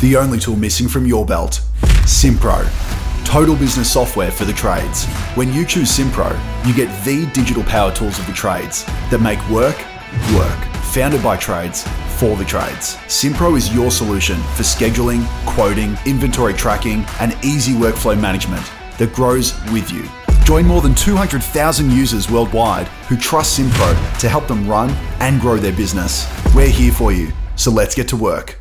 the only tool missing from your belt Simpro. Total business software for the trades. When you choose Simpro, you get the digital power tools of the trades that make work work. Founded by trades for the trades. Simpro is your solution for scheduling, quoting, inventory tracking, and easy workflow management that grows with you. Join more than 200,000 users worldwide who trust Simpro to help them run and grow their business. We're here for you, so let's get to work.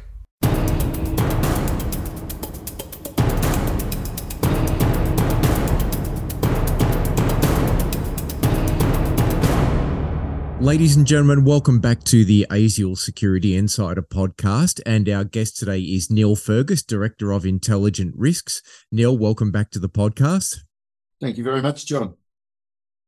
Ladies and gentlemen, welcome back to the ASIAL Security Insider podcast. And our guest today is Neil Fergus, Director of Intelligent Risks. Neil, welcome back to the podcast. Thank you very much, John.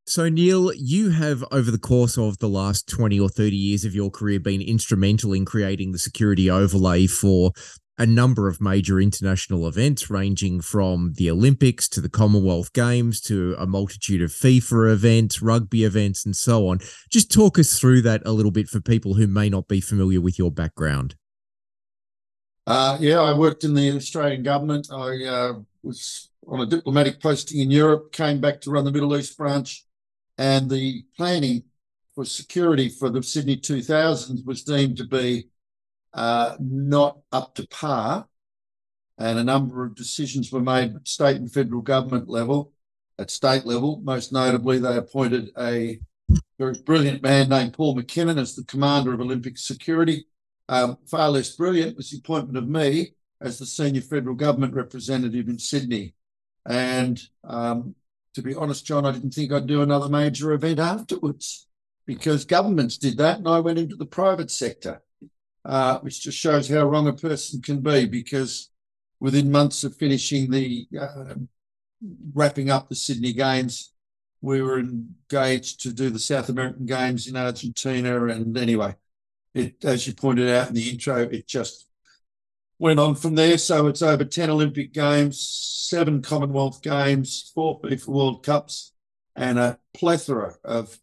So, Neil, you have over the course of the last 20 or 30 years of your career been instrumental in creating the security overlay for a number of major international events, ranging from the Olympics to the Commonwealth Games to a multitude of FIFA events, rugby events, and so on. Just talk us through that a little bit for people who may not be familiar with your background. Uh, yeah, I worked in the Australian government. I uh, was on a diplomatic posting in Europe, came back to run the Middle East branch, and the planning for security for the Sydney 2000s was deemed to be uh, not up to par, and a number of decisions were made at state and federal government level. At state level, most notably, they appointed a very brilliant man named Paul McKinnon as the commander of Olympic security. Um, far less brilliant was the appointment of me as the senior federal government representative in Sydney. And um, to be honest, John, I didn't think I'd do another major event afterwards because governments did that and I went into the private sector uh, which just shows how wrong a person can be because within months of finishing the uh, wrapping up the Sydney Games, we were engaged to do the South American Games in Argentina. And anyway, it, as you pointed out in the intro, it just went on from there. So it's over 10 Olympic Games, seven Commonwealth Games, four FIFA World Cups, and a plethora of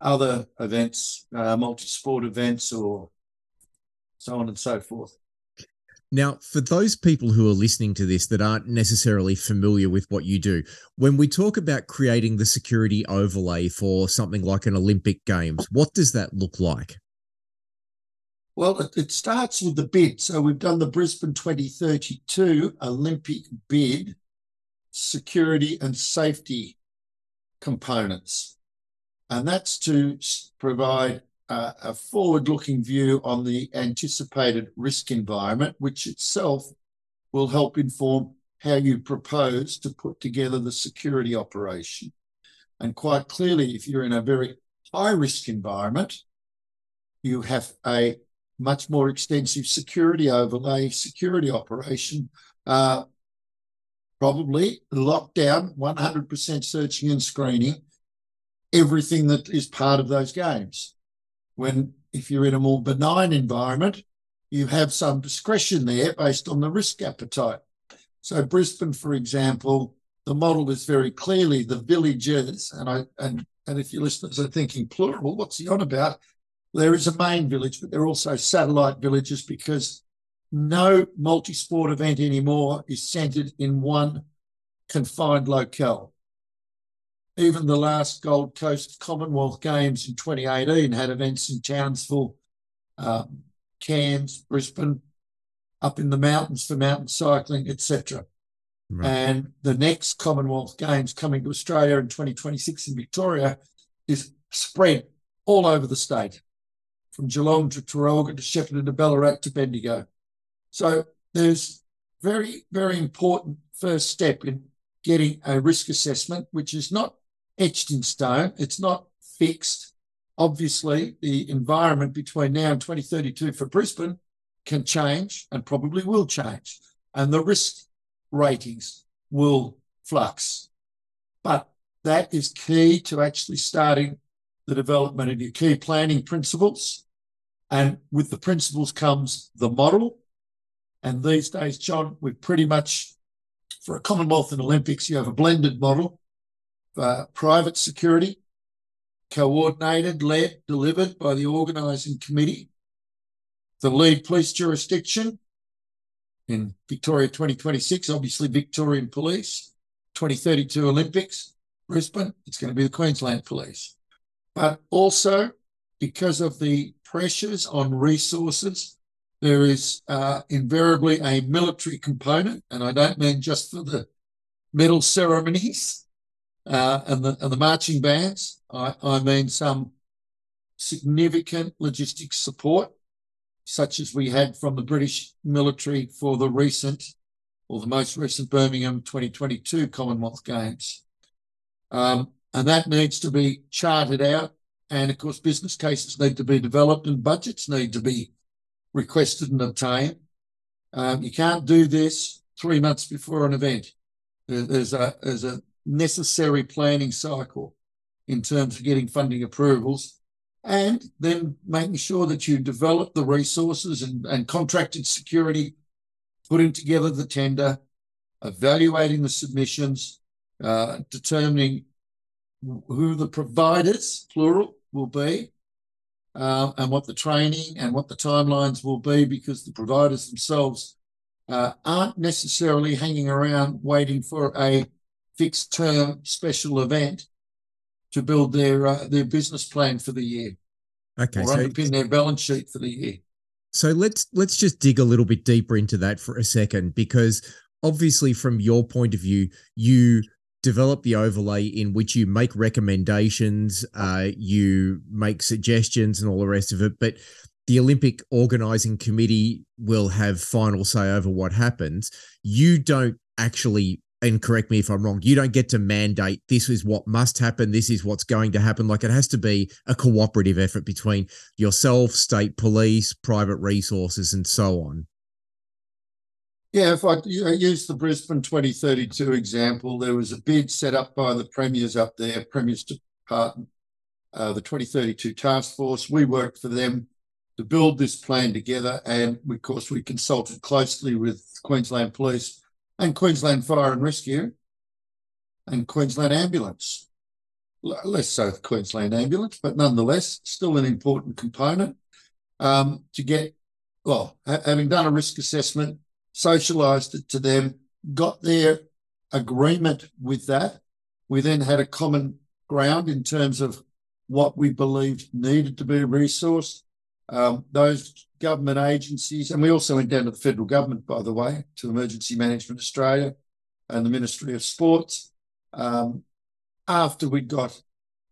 other events, uh, multi sport events or so on and so forth. Now, for those people who are listening to this that aren't necessarily familiar with what you do, when we talk about creating the security overlay for something like an Olympic Games, what does that look like? Well, it starts with the bid. So we've done the Brisbane 2032 Olympic bid, security and safety components. And that's to provide a forward-looking view on the anticipated risk environment, which itself will help inform how you propose to put together the security operation. And quite clearly, if you're in a very high-risk environment, you have a much more extensive security overlay, security operation, uh, probably lockdown, 100% searching and screening, everything that is part of those games when if you're in a more benign environment, you have some discretion there based on the risk appetite. So Brisbane, for example, the model is very clearly the villages, and I and and if your listeners are thinking plural, what's he on about? There is a main village, but there are also satellite villages because no multi-sport event anymore is centered in one confined locale even the last Gold Coast Commonwealth Games in 2018 had events in Townsville, um, Cairns, Brisbane, up in the mountains for mountain cycling, etc. Right. And the next Commonwealth Games coming to Australia in 2026 in Victoria is spread all over the state, from Geelong to Traralgon to Shepparton to Ballarat to Bendigo. So there's very, very important first step in getting a risk assessment, which is not etched in stone. It's not fixed. Obviously, the environment between now and 2032 for Brisbane can change and probably will change, and the risk ratings will flux. But that is key to actually starting the development of your key planning principles. And with the principles comes the model. And these days, John, we've pretty much, for a Commonwealth and Olympics, you have a blended model uh, private security, coordinated, led, delivered by the organising committee, the lead police jurisdiction, in Victoria 2026, obviously Victorian Police, 2032 Olympics, Brisbane, it's going to be the Queensland Police. But also because of the pressures on resources, there is uh, invariably a military component, and I don't mean just for the medal ceremonies uh, and, the, and the marching bands. I, I mean some significant logistics support such as we had from the British military for the recent or the most recent Birmingham 2022 Commonwealth Games. Um, and that needs to be charted out. And of course, business cases need to be developed and budgets need to be requested and obtained. Um, you can't do this three months before an event. There's a, there's a necessary planning cycle in terms of getting funding approvals and then making sure that you develop the resources and, and contracted security, putting together the tender, evaluating the submissions, uh, determining who the providers, plural, will be, uh, and what the training and what the timelines will be, because the providers themselves uh, aren't necessarily hanging around waiting for a fixed term special event to build their uh, their business plan for the year. Okay, or so underpin their balance sheet for the year. So let's let's just dig a little bit deeper into that for a second because obviously from your point of view you develop the overlay in which you make recommendations uh, you make suggestions and all the rest of it but the olympic organizing committee will have final say over what happens you don't actually and correct me if I'm wrong, you don't get to mandate this is what must happen, this is what's going to happen. Like it has to be a cooperative effort between yourself, state police, private resources, and so on. Yeah, if I use the Brisbane 2032 example, there was a bid set up by the premiers up there, Premiers Department, uh, the 2032 task force. We worked for them to build this plan together, and of course, we consulted closely with Queensland Police and Queensland Fire and Rescue and Queensland Ambulance. Less so Queensland Ambulance, but nonetheless, still an important component um, to get, well, ha- having done a risk assessment, socialised it to them, got their agreement with that. We then had a common ground in terms of what we believed needed to be resourced. Um, those government agencies, and we also went down to the federal government, by the way, to Emergency Management Australia and the Ministry of Sports, um, after we'd got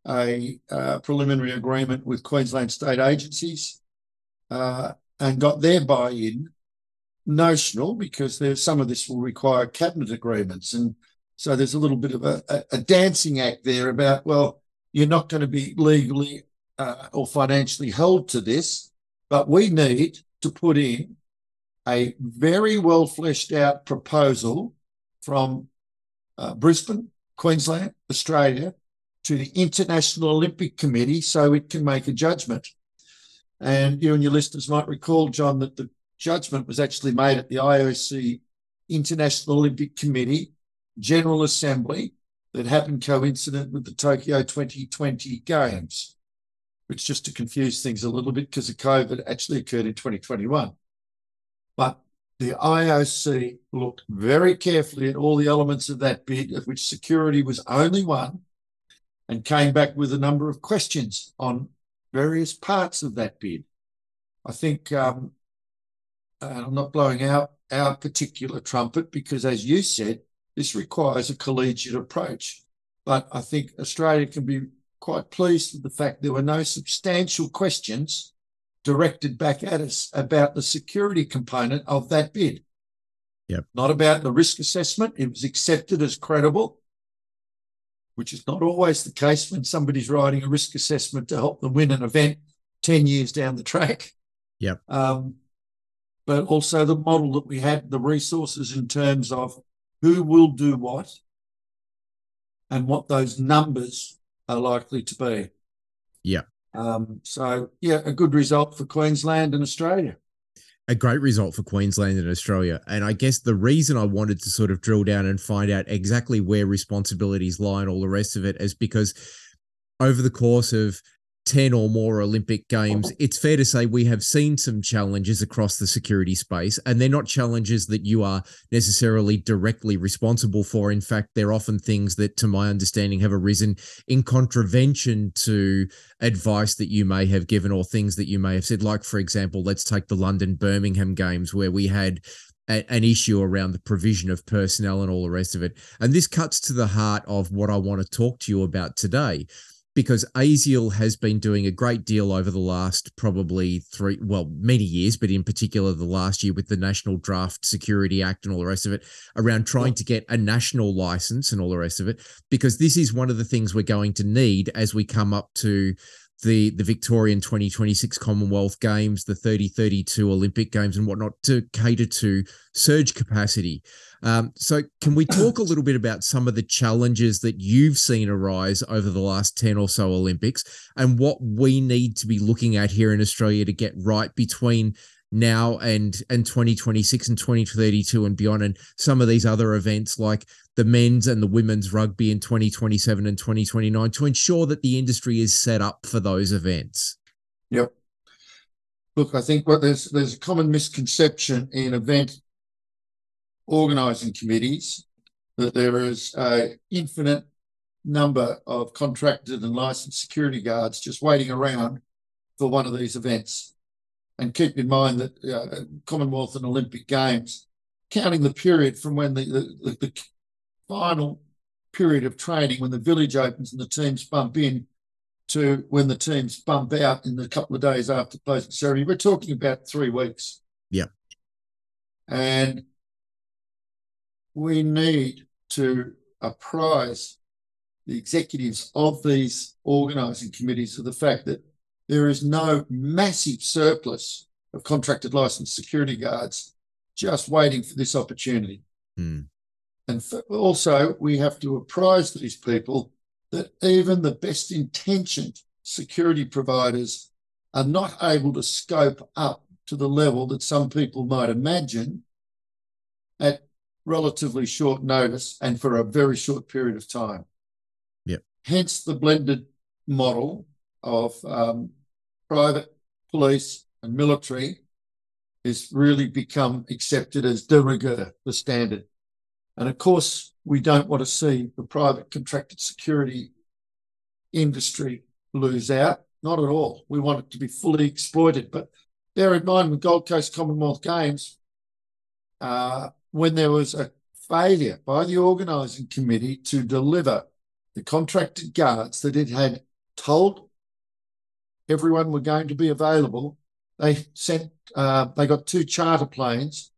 a uh, preliminary agreement with Queensland state agencies uh, and got their buy-in, notional, because there's some of this will require cabinet agreements, and so there's a little bit of a, a, a dancing act there about well, you're not going to be legally uh, or financially held to this but we need to put in a very well fleshed out proposal from uh, Brisbane, Queensland, Australia, to the International Olympic Committee so it can make a judgment. And you and your listeners might recall, John, that the judgment was actually made at the IOC International Olympic Committee General Assembly that happened coincident with the Tokyo 2020 Games which just to confuse things a little bit because of COVID actually occurred in 2021. But the IOC looked very carefully at all the elements of that bid, of which security was only one, and came back with a number of questions on various parts of that bid. I think um, I'm not blowing out our particular trumpet because, as you said, this requires a collegiate approach. But I think Australia can be quite pleased with the fact there were no substantial questions directed back at us about the security component of that bid. Yep. Not about the risk assessment. It was accepted as credible, which is not always the case when somebody's writing a risk assessment to help them win an event 10 years down the track. Yep. Um, but also the model that we had, the resources in terms of who will do what and what those numbers are likely to be. Yeah. Um, so, yeah, a good result for Queensland and Australia. A great result for Queensland and Australia. And I guess the reason I wanted to sort of drill down and find out exactly where responsibilities lie and all the rest of it is because over the course of 10 or more Olympic Games, it's fair to say we have seen some challenges across the security space, and they're not challenges that you are necessarily directly responsible for. In fact, they're often things that, to my understanding, have arisen in contravention to advice that you may have given or things that you may have said. Like, for example, let's take the London Birmingham Games, where we had an issue around the provision of personnel and all the rest of it. And this cuts to the heart of what I want to talk to you about today because ASIAL has been doing a great deal over the last probably three, well, many years, but in particular the last year with the National Draft Security Act and all the rest of it, around trying to get a national license and all the rest of it, because this is one of the things we're going to need as we come up to the the Victorian 2026 Commonwealth Games, the 3032 Olympic Games, and whatnot to cater to surge capacity. Um, so, can we talk a little bit about some of the challenges that you've seen arise over the last 10 or so Olympics and what we need to be looking at here in Australia to get right between now and and 2026 and 2032 and beyond and some of these other events like the men's and the women's rugby in 2027 and 2029 to ensure that the industry is set up for those events yep look i think what there's there's a common misconception in event organizing committees that there is a infinite number of contracted and licensed security guards just waiting around for one of these events. And keep in mind that uh, Commonwealth and Olympic Games, counting the period from when the, the, the final period of training, when the village opens and the teams bump in, to when the teams bump out in the couple of days after closing ceremony, we're talking about three weeks. Yeah. And we need to apprise the executives of these organising committees of the fact that there is no massive surplus of contracted licensed security guards just waiting for this opportunity. Mm. And also, we have to apprise these people that even the best intentioned security providers are not able to scope up to the level that some people might imagine at relatively short notice and for a very short period of time. Yep. Hence the blended model of um, private, police, and military has really become accepted as de rigueur, the standard. And of course, we don't want to see the private contracted security industry lose out. Not at all. We want it to be fully exploited. But bear in mind, with Gold Coast Commonwealth Games, uh, when there was a failure by the organising committee to deliver the contracted guards that it had told everyone were going to be available, they sent uh, they got two charter planes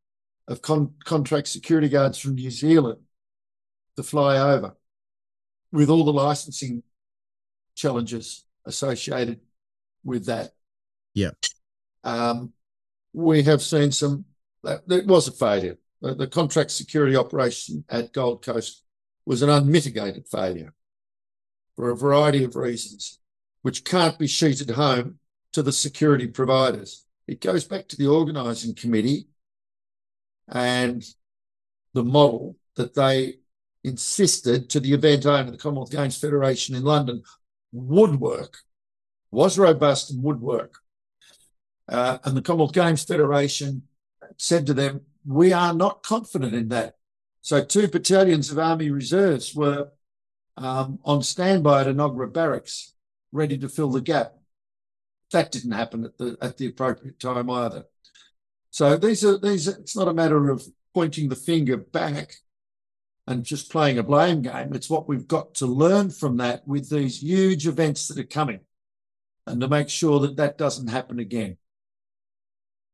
of con- contract security guards from New Zealand to fly over with all the licensing challenges associated with that. Yeah. Um, we have seen some, it was a failure the, the contract security operation at Gold Coast was an unmitigated failure for a variety of reasons, which can't be sheeted home to the security providers. It goes back to the organising committee and the model that they insisted to the event owner, the Commonwealth Games Federation in London, would work, was robust and would work. Uh, and the Commonwealth Games Federation said to them, we are not confident in that. So two battalions of Army Reserves were um, on standby at Enoggera Barracks, ready to fill the gap. That didn't happen at the at the appropriate time either. So these are these. It's not a matter of pointing the finger back and just playing a blame game. It's what we've got to learn from that with these huge events that are coming, and to make sure that that doesn't happen again.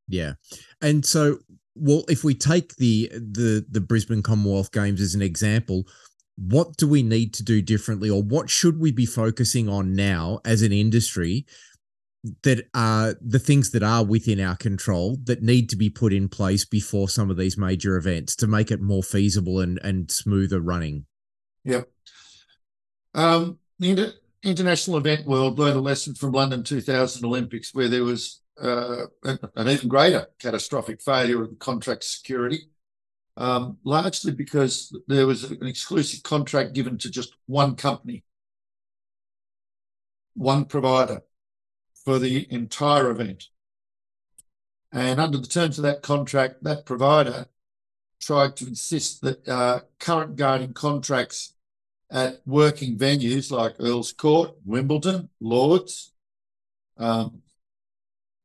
Yeah, and so well, if we take the the the Brisbane Commonwealth Games as an example, what do we need to do differently, or what should we be focusing on now as an industry that are the things that are within our control that need to be put in place before some of these major events to make it more feasible and and smoother running? Yep. Um, the inter- international event world learned a lesson from London 2000 Olympics, where there was uh, an even greater catastrophic failure of contract security, um, largely because there was an exclusive contract given to just one company, one provider. for the entire event. And under the terms of that contract, that provider tried to insist that uh, current guarding contracts at working venues like Earl's Court, Wimbledon, Lords, um,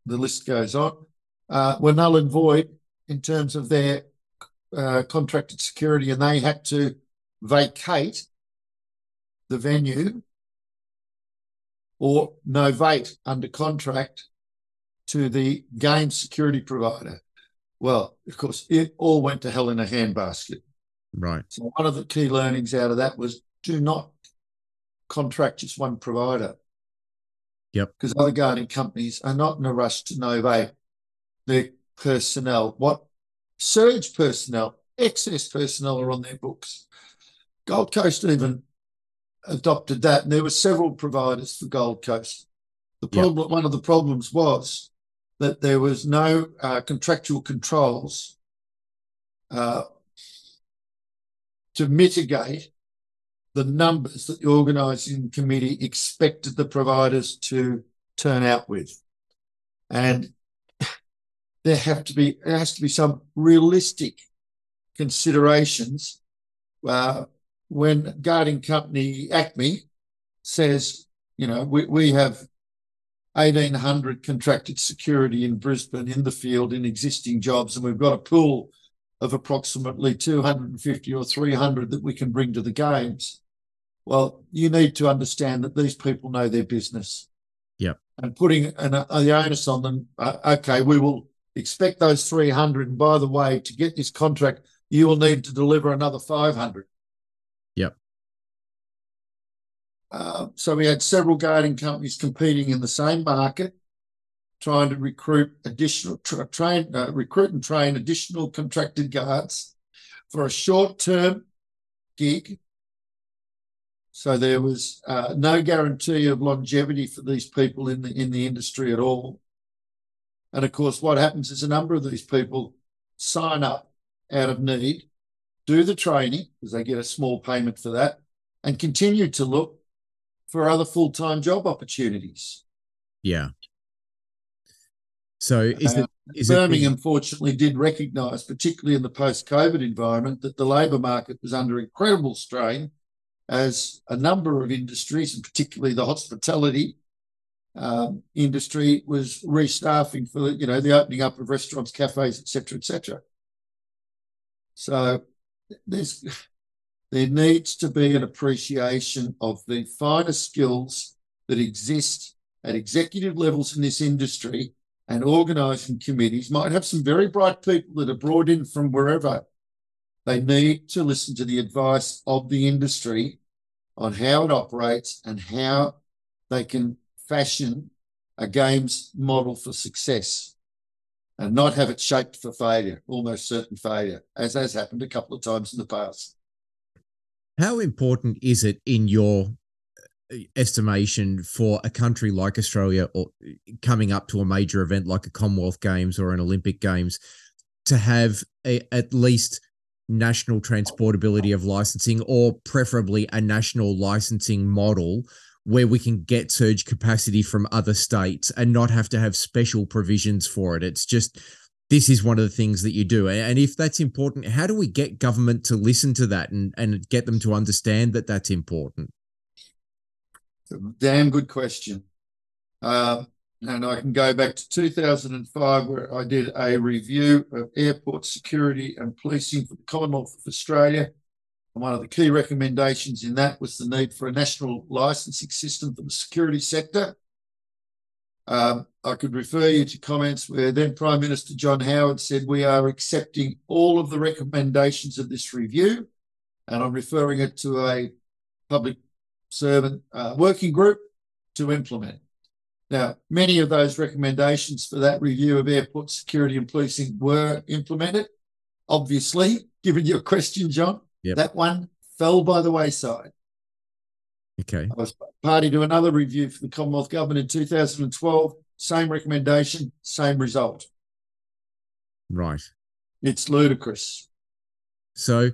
the list goes on, uh, were null and void in terms of their uh, contracted security, and they had to vacate the venue or novate under contract to the game security provider. Well, of course, it all went to hell in a handbasket. Right. So one of the key learnings out of that was do not contract just one provider. Yep. Because other guarding companies are not in a rush to novate their personnel. What surge personnel, excess personnel are on their books. Gold Coast even adopted that, and there were several providers for Gold Coast. The problem, yep. one of the problems was that there was no uh, contractual controls uh, to mitigate the numbers that the organising committee expected the providers to turn out with. And there have to be there has to be some realistic considerations uh, when guarding company Acme says, you know, we, we have 1,800 contracted security in Brisbane in the field in existing jobs, and we've got a pool of approximately 250 or 300 that we can bring to the games. Well, you need to understand that these people know their business. Yep. And putting an, uh, the onus on them, uh, okay, we will expect those 300. And by the way, to get this contract, you will need to deliver another 500. Yep. Uh, so we had several guarding companies competing in the same market, trying to recruit additional tra- train, uh, recruit and train additional contracted guards for a short-term gig so there was uh, no guarantee of longevity for these people in the in the industry at all. And of course, what happens is a number of these people sign up out of need, do the training because they get a small payment for that, and continue to look for other full time job opportunities. Yeah. So is uh, it is Birmingham it, fortunately did recognise, particularly in the post COVID environment, that the labour market was under incredible strain as a number of industries, and particularly the hospitality um, industry, was restaffing for you know the opening up of restaurants, cafes, etc., etc. So there's there needs to be an appreciation of the finer skills that exist at executive levels in this industry and organising committees might have some very bright people that are brought in from wherever they need to listen to the advice of the industry on how it operates and how they can fashion a games model for success and not have it shaped for failure, almost certain failure, as has happened a couple of times in the past. How important is it in your uh, estimation for a country like Australia or coming up to a major event like a Commonwealth Games or an Olympic Games to have a, at least national transportability of licensing or preferably a national licensing model where we can get surge capacity from other states and not have to have special provisions for it. It's just this is one of the things that you do. And if that's important, how do we get government to listen to that and, and get them to understand that that's important? Damn good question. Um, and I can go back to 2005 where I did a review of airport security and policing for the Commonwealth of Australia. One of the key recommendations in that was the need for a national licensing system for the security sector. Um, I could refer you to comments where then Prime Minister John Howard said, We are accepting all of the recommendations of this review. And I'm referring it to a public servant uh, working group to implement. Now, many of those recommendations for that review of airport security and policing were implemented. Obviously, given your question, John, yep. that one fell by the wayside. Okay. I was party to another review for the Commonwealth Government in 2012. Same recommendation, same result. Right. It's ludicrous. So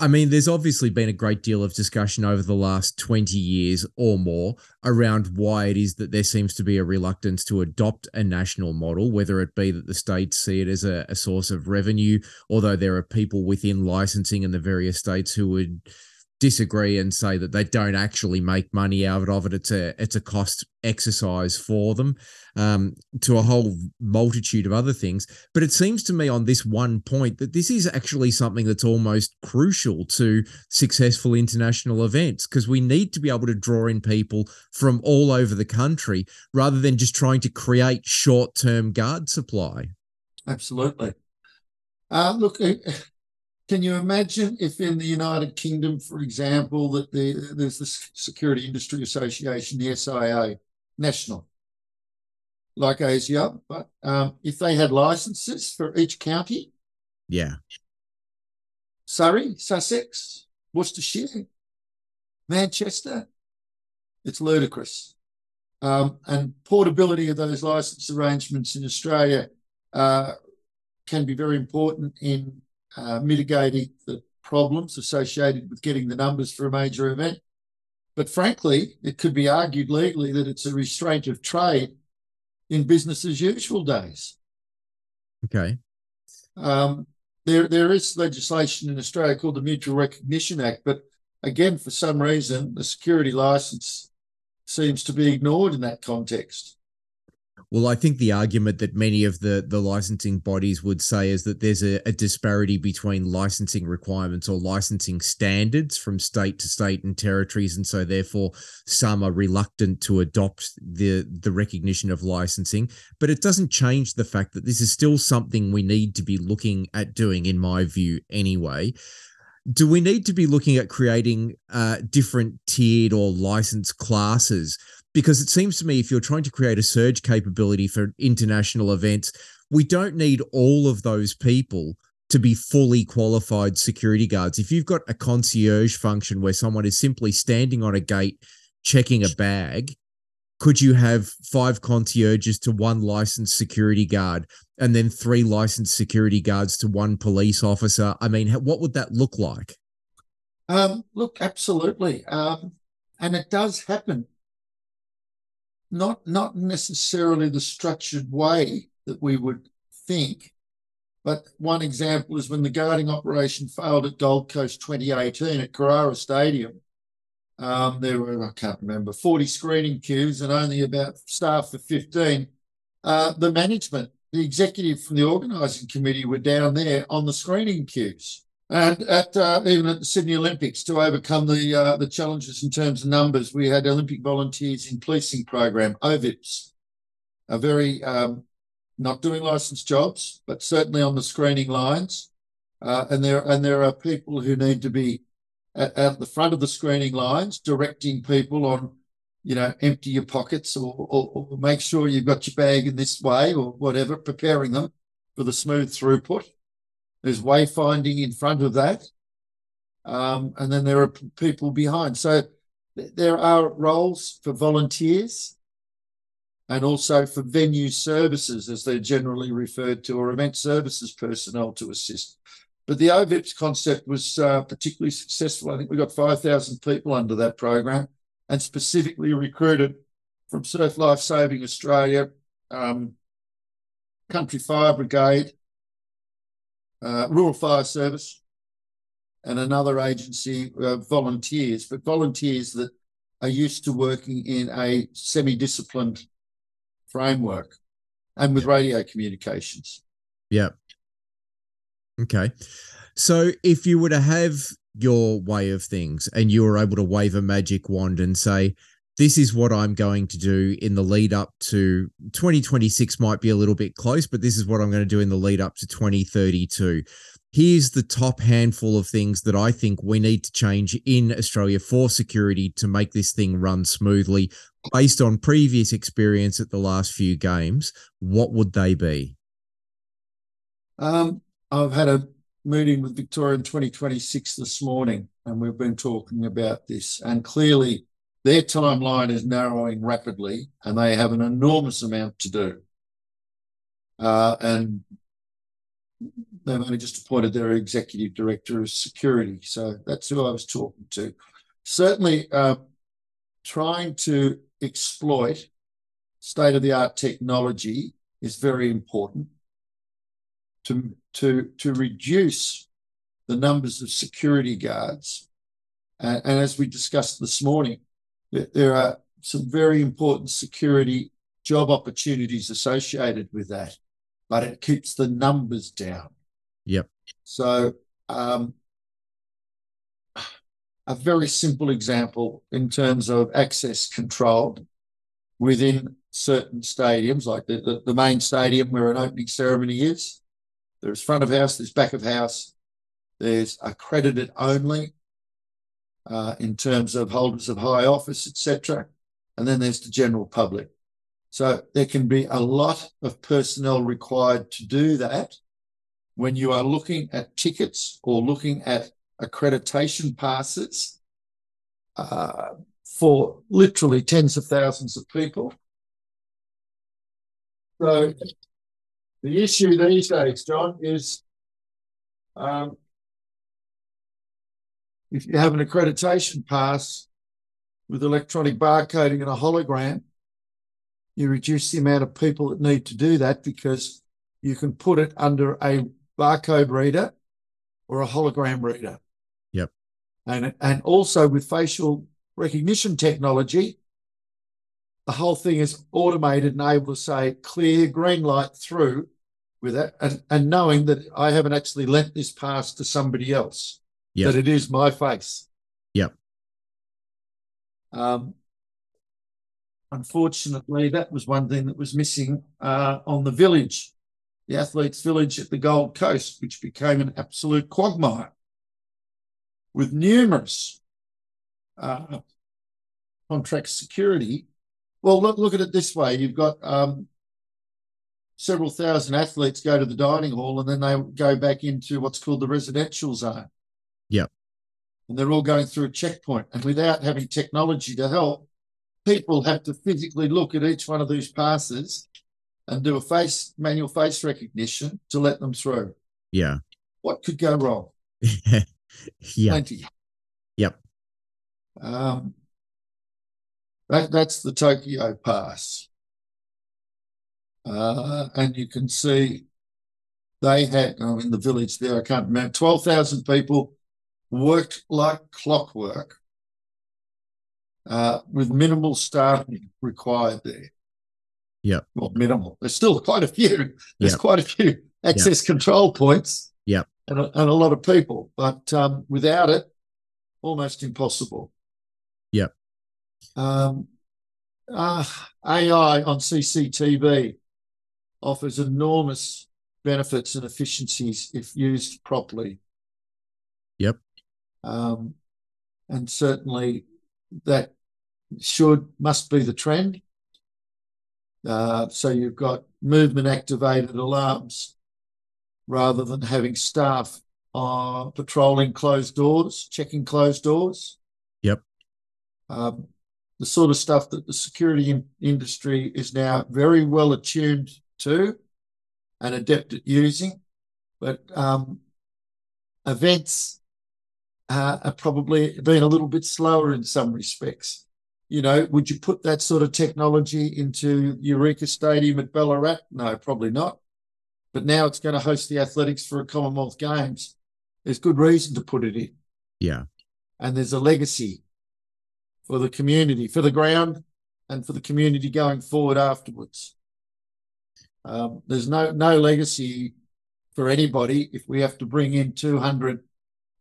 I mean, there's obviously been a great deal of discussion over the last 20 years or more around why it is that there seems to be a reluctance to adopt a national model, whether it be that the states see it as a, a source of revenue, although there are people within licensing in the various states who would disagree and say that they don't actually make money out of it. It's a it's a cost exercise for them, um, to a whole multitude of other things. But it seems to me on this one point that this is actually something that's almost crucial to successful international events because we need to be able to draw in people from all over the country rather than just trying to create short term guard supply. Absolutely. Uh, look, can you imagine if in the United Kingdom, for example, that the, there's the Security Industry Association, the SIA, national, like ASIO, but um, if they had licenses for each county? Yeah. Surrey, Sussex, Worcestershire, Manchester, it's ludicrous. Um, and portability of those license arrangements in Australia uh, can be very important in uh, mitigating the problems associated with getting the numbers for a major event. But frankly, it could be argued legally that it's a restraint of trade in business as usual days. Okay. Um, there, there is legislation in Australia called the Mutual Recognition Act, but again, for some reason, the security license seems to be ignored in that context. Well, I think the argument that many of the the licensing bodies would say is that there's a, a, disparity between licensing requirements or licensing standards from state to state and territories, and so therefore some are reluctant to adopt the the recognition of licensing. But it doesn't change the fact that this is still something we need to be looking at doing, in my view, anyway do we need to be looking at creating uh, different tiered or licensed classes because it seems to me if you're trying to create a surge capability for international events, we don't need all of those people to be fully qualified security guards. If you've got a concierge function where someone is simply standing on a gate checking a bag, could you have five concierges to one licensed security guard and then three licensed security guards to one police officer? I mean, what would that look like? Um, look, absolutely. Um, and it does happen not not necessarily the structured way that we would think. But one example is when the guarding operation failed at Gold Coast 2018 at Carrara Stadium. Um, there were, I can't remember, 40 screening queues and only about staff for 15. Uh, the management, the executive from the organising committee were down there on the screening queues and at uh, even at the Sydney Olympics to overcome the uh, the challenges in terms of numbers, we had Olympic volunteers in policing program OVIPs, a very um, not doing licensed jobs, but certainly on the screening lines. Uh, and there and there are people who need to be at, at, the front of the screening lines, directing people on, you know, empty your pockets or, or, or make sure you've got your bag in this way or whatever, preparing them for the smooth throughput. There's wayfinding in front of that. Um, and then there are people behind. So th- there are roles for volunteers and also for venue services, as they're generally referred to, or event services personnel to assist. But the OVIPS concept was uh, particularly successful. I think we got 5,000 people under that program and specifically recruited from Surf Life Saving Australia, um, Country Fire Brigade, uh, Rural Fire Service, and another agency, uh, volunteers, but volunteers that are used to working in a semi disciplined framework and with radio communications. Yeah. Okay. So if you were to have your way of things and you were able to wave a magic wand and say, this is what I'm going to do in the lead up to 2026 might be a little bit close, but this is what I'm going to do in the lead up to 2032. Here's the top handful of things that I think we need to change in Australia for security to make this thing run smoothly based on previous experience at the last few games. What would they be? Um, I've had a meeting with Victoria in 2026 this morning, and we've been talking about this. And clearly, their timeline is narrowing rapidly, and they have an enormous amount to do. Uh, and they've only just appointed their executive director of security. So that's who I was talking to. Certainly, uh, trying to exploit state of the art technology is very important to, to, to reduce the numbers of security guards. And, and as we discussed this morning, there are some very important security job opportunities associated with that, but it keeps the numbers down. Yep. So, um, a very simple example in terms of access control within certain stadiums, like the, the, the, main stadium where an opening ceremony is. There's front of house, there's back of house, there's accredited only uh, in terms of holders of high office, etc. And then there's the general public. So there can be a lot of personnel required to do that when you are looking at tickets or looking at accreditation passes uh, for literally tens of thousands of people. So the issue these days, John, is um, if you have an accreditation pass with electronic barcoding and a hologram, you reduce the amount of people that need to do that because you can put it under a barcode reader or a hologram reader. Yep. And, and also with facial recognition technology, the whole thing is automated and able to say clear green light through with it and, and knowing that I haven't actually lent this pass to somebody else, yep. that it is my face. Yep. Um, unfortunately, that was one thing that was missing uh, on the village, the athletes' village at the Gold Coast, which became an absolute quagmire with numerous uh, contract security. Well, look, look at it this way you've got um, several thousand athletes go to the dining hall and then they go back into what's called the residential zone. Yep. And they're all going through a checkpoint. And without having technology to help, people have to physically look at each one of these passes and do a face manual face recognition to let them through. Yeah. What could go wrong? yeah. Plenty. Yep. Um, that, that's the Tokyo Pass. Uh, and you can see they had, oh, in the village there, I can't remember, 12,000 people worked like clockwork uh, with minimal staffing required there. Yeah. Well, minimal. There's still quite a few. There's yep. quite a few access yep. control points. Yeah. And a, and a lot of people. But um, without it, almost impossible. Yep. Um, uh, AI on CCTV offers enormous benefits and efficiencies if used properly. Um, and certainly that should must be the trend. Uh, so you've got movement activated alarms rather than having staff uh, patrolling closed doors, checking closed doors. Yep. Um, the sort of stuff that the security in- industry is now very well attuned to and adept at using. But um, events uh, are probably been a little bit slower in some respects. You know, would you put that sort of technology into Eureka Stadium at Ballarat? No, probably not. But now it's going to host the athletics for a Commonwealth Games. There's good reason to put it in. Yeah. And there's a legacy for the community, for the ground, and for the community going forward afterwards. Um, there's no no legacy for anybody if we have to bring in 200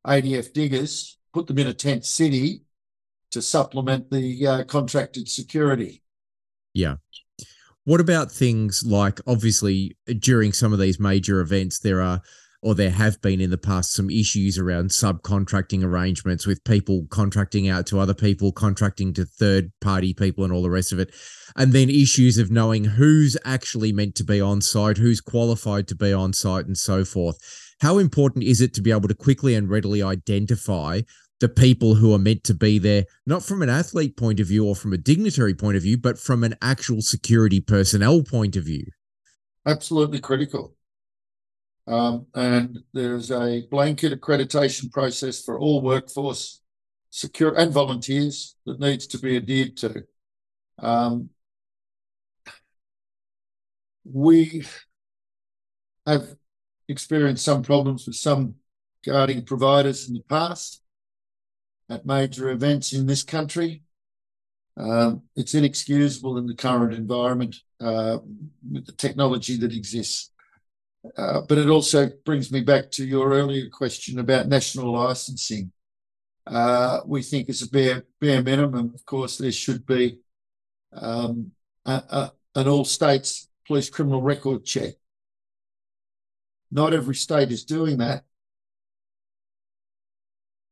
ADF diggers, put them in a tent city to supplement the uh, contracted security. Yeah. What about things like obviously during some of these major events, there are or there have been in the past some issues around subcontracting arrangements with people contracting out to other people, contracting to third party people, and all the rest of it. And then issues of knowing who's actually meant to be on site, who's qualified to be on site, and so forth. How important is it to be able to quickly and readily identify the people who are meant to be there, not from an athlete point of view or from a dignitary point of view, but from an actual security personnel point of view? Absolutely critical Um, and there's a blanket accreditation process for all workforce secure and volunteers that needs to be adhered to. Um, we have experienced some problems with some guarding providers in the past at major events in this country. Um, it's inexcusable in the current environment uh, with the technology that exists. Uh, but it also brings me back to your earlier question about national licensing. Uh, we think as a bare, minimum, of course, there should be um, an all states police criminal record check. Not every state is doing that.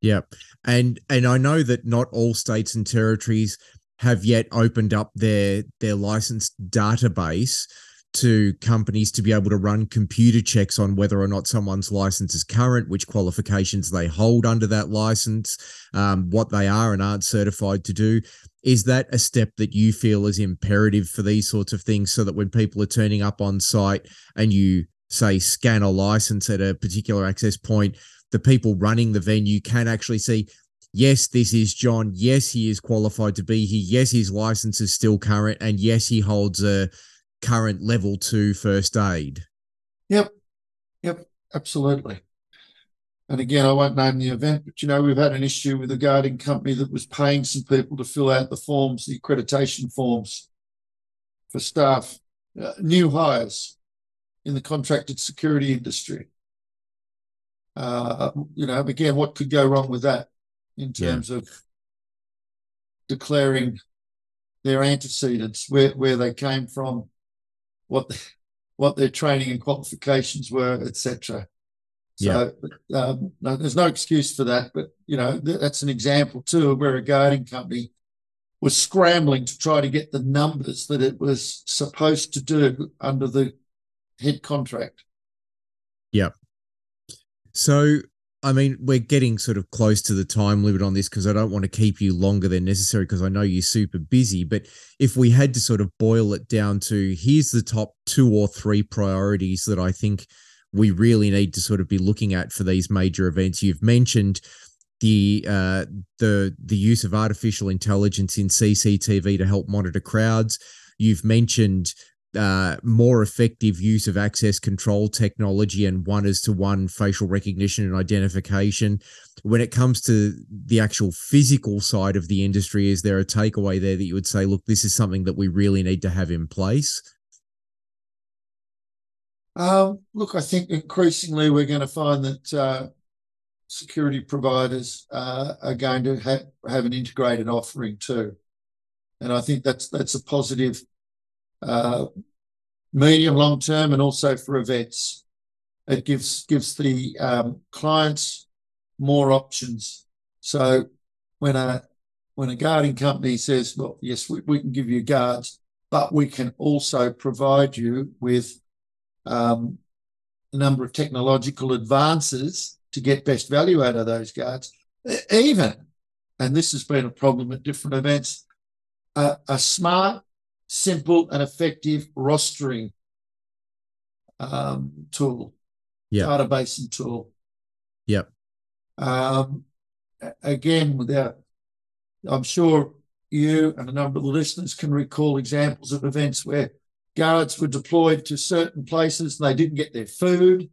Yeah. And and I know that not all states and territories have yet opened up their their licensed database to companies to be able to run computer checks on whether or not someone's license is current, which qualifications they hold under that license, um, what they are and aren't certified to do. Is that a step that you feel is imperative for these sorts of things so that when people are turning up on site and you say scan a license at a particular access point, the people running the venue can actually see yes, this is John. Yes, he is qualified to be here. Yes, his license is still current. And yes, he holds a current level two first aid. Yep. Yep. Absolutely. And again, I won't name the event, but you know, we've had an issue with a guarding company that was paying some people to fill out the forms, the accreditation forms for staff, uh, new hires in the contracted security industry. Uh, you know, again, what could go wrong with that in terms yeah. of declaring their antecedents, where, where they came from, what the, what their training and qualifications were, etc. So yeah. um, no, there's no excuse for that. But you know th- that's an example too of where a guarding company was scrambling to try to get the numbers that it was supposed to do under the head contract. Yeah. So I mean, we're getting sort of close to the time limit on this because I don't want to keep you longer than necessary because I know you're super busy. But if we had to sort of boil it down to here's the top two or three priorities that I think we really need to sort of be looking at for these major events. You've mentioned the uh, the the use of artificial intelligence in CCTV to help monitor crowds. You've mentioned uh, more effective use of access control technology and one is to one facial recognition and identification. When it comes to the actual physical side of the industry, is there a takeaway there that you would say, look, this is something that we really need to have in place? Um, look, I think increasingly we're going to find that uh, security providers uh, are going to have, have an integrated offering too, and I think that's that's a positive medium, long term, and also for events. It gives gives the um, clients more options. So when a when a guarding company says, "Well, yes, we, can give you guards, but we can also provide you with um, a number of technological advances to get best value out of those guards," even, and this has been a problem at different events, a smart simple and effective rostering um, tool, yeah. database and tool. Yep. Um, again, without, I'm sure you and a number of the listeners can recall examples of events where guards were deployed to certain places and they didn't get their food.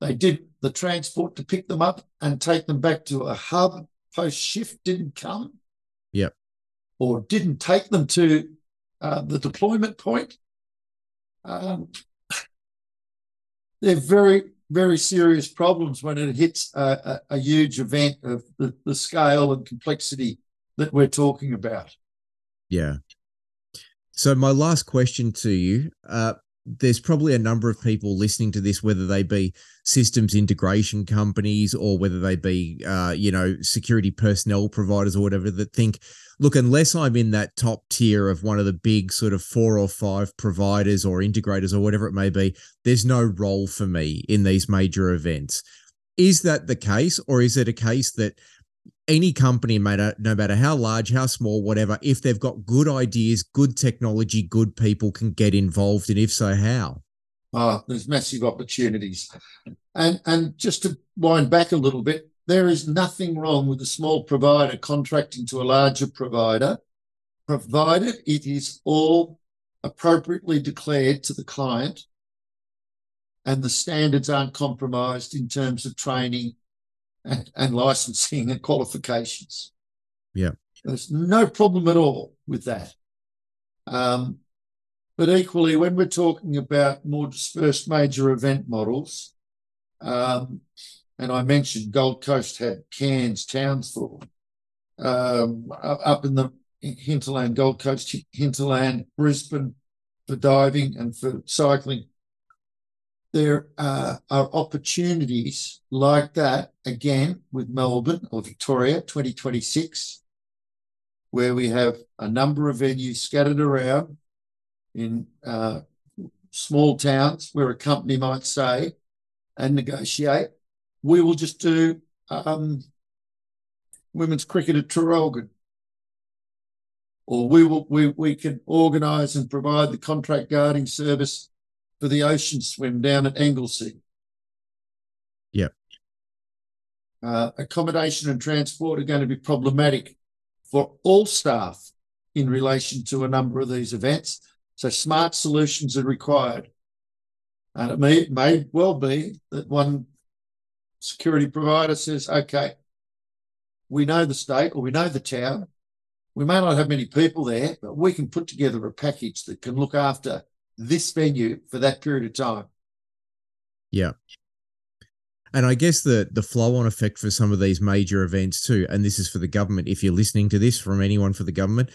They did the transport to pick them up and take them back to a hub post shift didn't come. Yep. Or didn't take them to uh, the deployment point. Um, they're very, very serious problems when it hits a, a, a huge event of the, the scale and complexity that we're talking about. Yeah. So, my last question to you uh, there's probably a number of people listening to this, whether they be systems integration companies or whether they be, uh, you know, security personnel providers or whatever, that think, look, unless I'm in that top tier of one of the big sort of four or five providers or integrators or whatever it may be, there's no role for me in these major events. Is that the case, or is it a case that any company, matter no matter how large, how small, whatever, if they've got good ideas, good technology, good people can get involved, and if so, how? Oh, there's massive opportunities. And and just to wind back a little bit, there is nothing wrong with a small provider contracting to a larger provider, provided it is all appropriately declared to the client and the standards aren't compromised in terms of training and, and licensing and qualifications. Yeah. There's no problem at all with that. Um, but equally, when we're talking about more dispersed major event models, um, and I mentioned Gold Coast had Cairns, Townsville, um, up in the hinterland, Gold Coast hinterland, Brisbane for diving and for cycling. There uh, are opportunities like that again with Melbourne or Victoria 2026, where we have a number of venues scattered around in uh, small towns where a company might say and negotiate, we will just do um, women's cricket at Traralgon. Or we will we, we can organise and provide the contract guarding service for the ocean swim down at Anglesea. Yeah. Uh, accommodation and transport are going to be problematic for all staff in relation to a number of these events. So smart solutions are required. And it may, may well be that one security provider says, okay, we know the state or we know the town. We may not have many people there, but we can put together a package that can look after this venue for that period of time. Yeah. And I guess the the flow on effect for some of these major events too, and this is for the government. If you're listening to this from anyone for the government,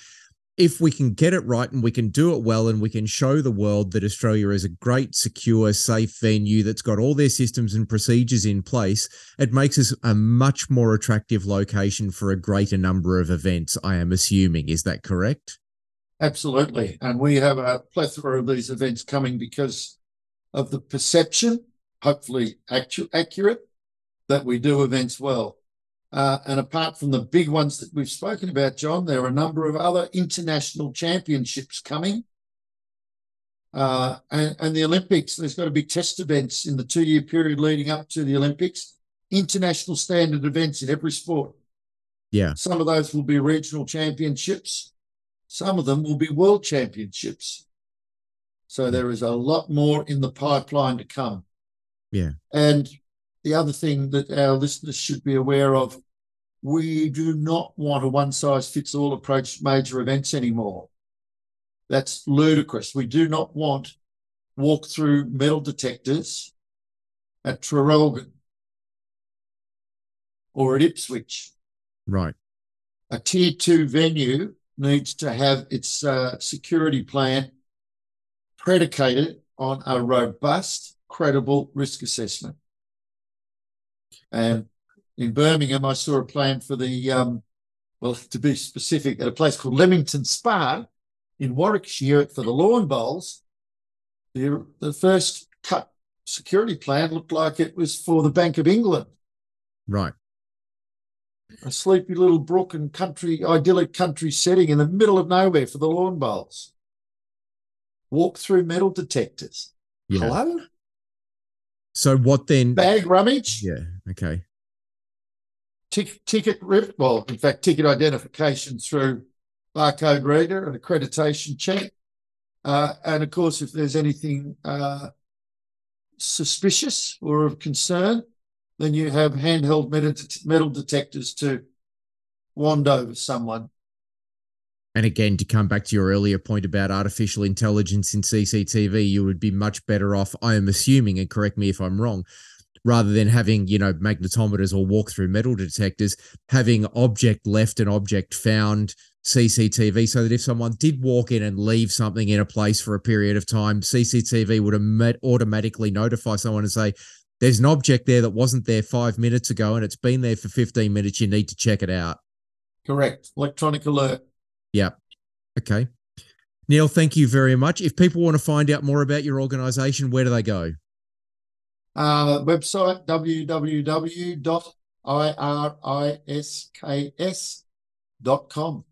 if we can get it right and we can do it well and we can show the world that Australia is a great, secure, safe venue that's got all their systems and procedures in place, it makes us a much more attractive location for a greater number of events, I am assuming. Is that correct? Absolutely. And we have a plethora of these events coming because of the perception, hopefully actu- accurate, that we do events well. Uh, and apart from the big ones that we've spoken about, John, there are a number of other international championships coming. Uh, and, and the Olympics, there's got to be test events in the two year period leading up to the Olympics, international standard events in every sport. Yeah. Some of those will be regional championships, some of them will be world championships. So there is a lot more in the pipeline to come. Yeah. And the other thing that our listeners should be aware of we do not want a one size fits all approach to major events anymore. That's ludicrous. We do not want walk through metal detectors at Traralgon or at Ipswich. Right. A tier two venue needs to have its uh, security plan predicated on a robust, credible risk assessment. And in Birmingham, I saw a plan for the, um, well, to be specific, at a place called Leamington Spa in Warwickshire for the lawn bowls. The, the first cut security plan looked like it was for the Bank of England. Right. A sleepy little brook and country, idyllic country setting in the middle of nowhere for the lawn bowls. Walk through metal detectors. Yeah. Hello? So what then? Bag rummage? Yeah. Okay. Tick, ticket rip, well, in fact, ticket identification through barcode reader and accreditation check. Uh, and of course, if there's anything uh, suspicious or of concern, then you have handheld metal, detectors to wand over someone. And again, to come back to your earlier point about artificial intelligence in CCTV, you would be much better off, I am assuming, and correct me if I'm wrong, rather than having, you know, magnetometers or walk through metal detectors, having object left and object found CCTV so that if someone did walk in and leave something in a place for a period of time, CCTV would automatically notify someone and say, there's an object there that wasn't there five minutes ago and it's been there for 15 minutes. You need to check it out. Correct. Electronic alert. Yeah. Okay. Neil, thank you very much. If people want to find out more about your organization, where do they go? Uh, website www.irisks.com.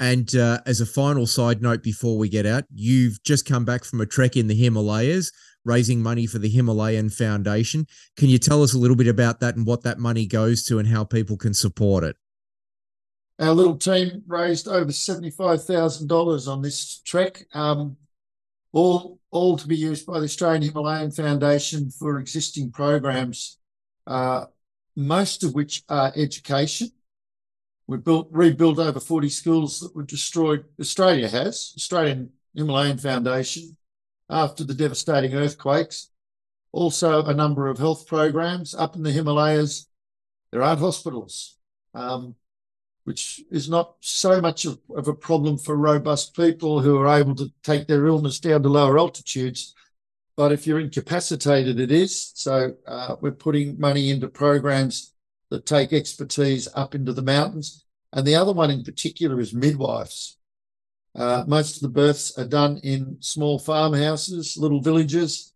And uh, as a final side note before we get out, you've just come back from a trek in the Himalayas. Raising money for the Himalayan Foundation. Can you tell us a little bit about that and what that money goes to and how people can support it? Our little team raised over $75,000 on this trek, um, all, all to be used by the Australian Himalayan Foundation for existing programs, uh, most of which are education. We built, rebuilt over 40 schools that were destroyed. Australia has, Australian Himalayan Foundation, after the devastating earthquakes. Also, a number of health programs up in the Himalayas. There aren't hospitals, um, which is not so much of, of, a problem for robust people who are able to take their illness down to lower altitudes. But if you're incapacitated, it is. So uh, we're putting money into programs that take expertise up into the mountains. And the other one in particular is midwives. Uh, most of the births are done in small farmhouses, little villages,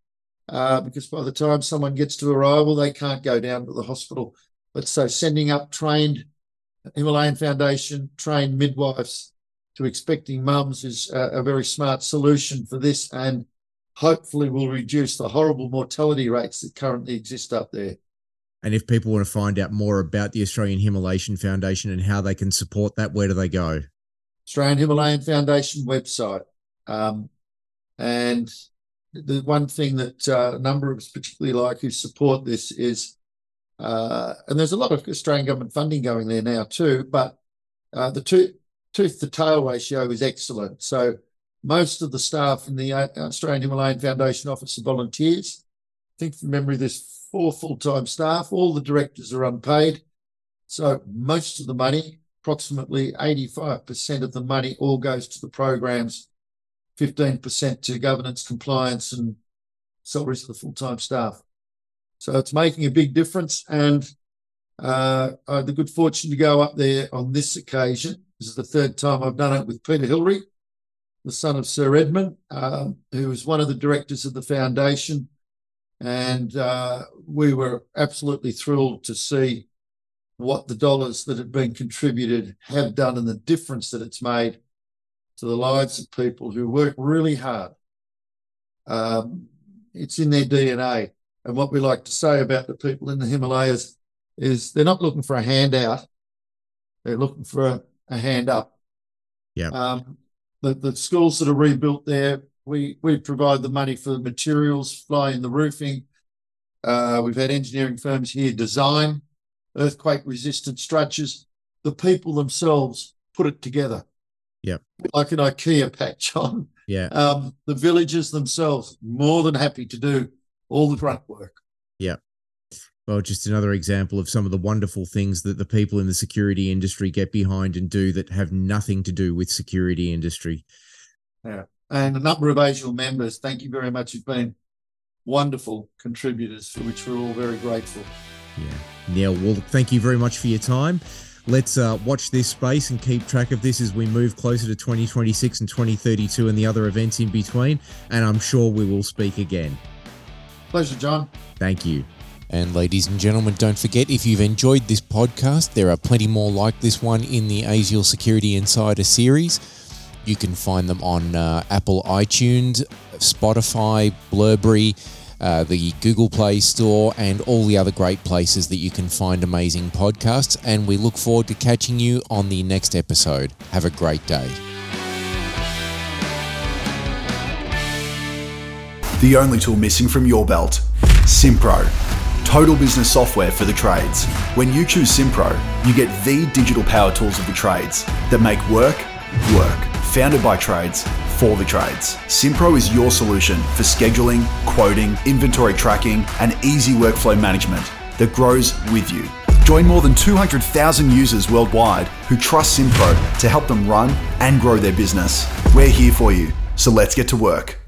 uh, because by the time someone gets to arrival, they can't go down to the hospital. But so sending up trained Himalayan Foundation, trained midwives to expecting mums is a, a very smart solution for this and hopefully will reduce the horrible mortality rates that currently exist up there. And if people want to find out more about the Australian Himalayan Foundation and how they can support that, where do they go? Australian Himalayan Foundation website. Um, and the one thing that uh, a number of us particularly like who support this is, uh, and there's a lot of Australian government funding going there now too, but uh, the two, tooth to tail ratio is excellent. So most of the staff in the uh, Australian Himalayan Foundation office are volunteers. I think from memory, there's four full-time staff. All the directors are unpaid. So most of the money approximately 85% of the money all goes to the programs, 15% to governance, compliance, and salaries of the full-time staff. So it's making a big difference. And uh, I had the good fortune to go up there on this occasion. This is the third time I've done it with Peter Hillary, the son of Sir Edmund, um, who was one of the directors of the foundation. And uh, we were absolutely thrilled to see what the dollars that have been contributed have done and the difference that it's made to the lives of people who work really hard. Um, it's in their DNA. And what we like to say about the people in the Himalayas is they're not looking for a handout, they're looking for a, a hand up. Yeah. Um, the, the schools that are rebuilt there, we, we provide the money for the materials, fly in the roofing. Uh, we've had engineering firms here design earthquake resistant structures. The people themselves put it together. Yeah. Like an IKEA patch on. Yeah. Um, the villagers themselves more than happy to do all the grunt work. Yeah. Well, just another example of some of the wonderful things that the people in the security industry get behind and do that have nothing to do with security industry. Yeah. And a number of ASIAL members, thank you very much. You've been wonderful contributors for which we're all very grateful. Yeah. Neil, well, thank you very much for your time. Let's uh, watch this space and keep track of this as we move closer to 2026 and 2032 and the other events in between. And I'm sure we will speak again. Pleasure, John. Thank you. And ladies and gentlemen, don't forget if you've enjoyed this podcast, there are plenty more like this one in the ASIAL Security Insider series. You can find them on uh, Apple iTunes, Spotify, Blubrry uh, the Google Play Store, and all the other great places that you can find amazing podcasts. And we look forward to catching you on the next episode. Have a great day. The only tool missing from your belt Simpro. Total business software for the trades. When you choose Simpro, you get the digital power tools of the trades that make work work. Founded by trades for the trades. Simpro is your solution for scheduling, quoting, inventory tracking, and easy workflow management that grows with you. Join more than 200,000 users worldwide who trust Simpro to help them run and grow their business. We're here for you, so let's get to work.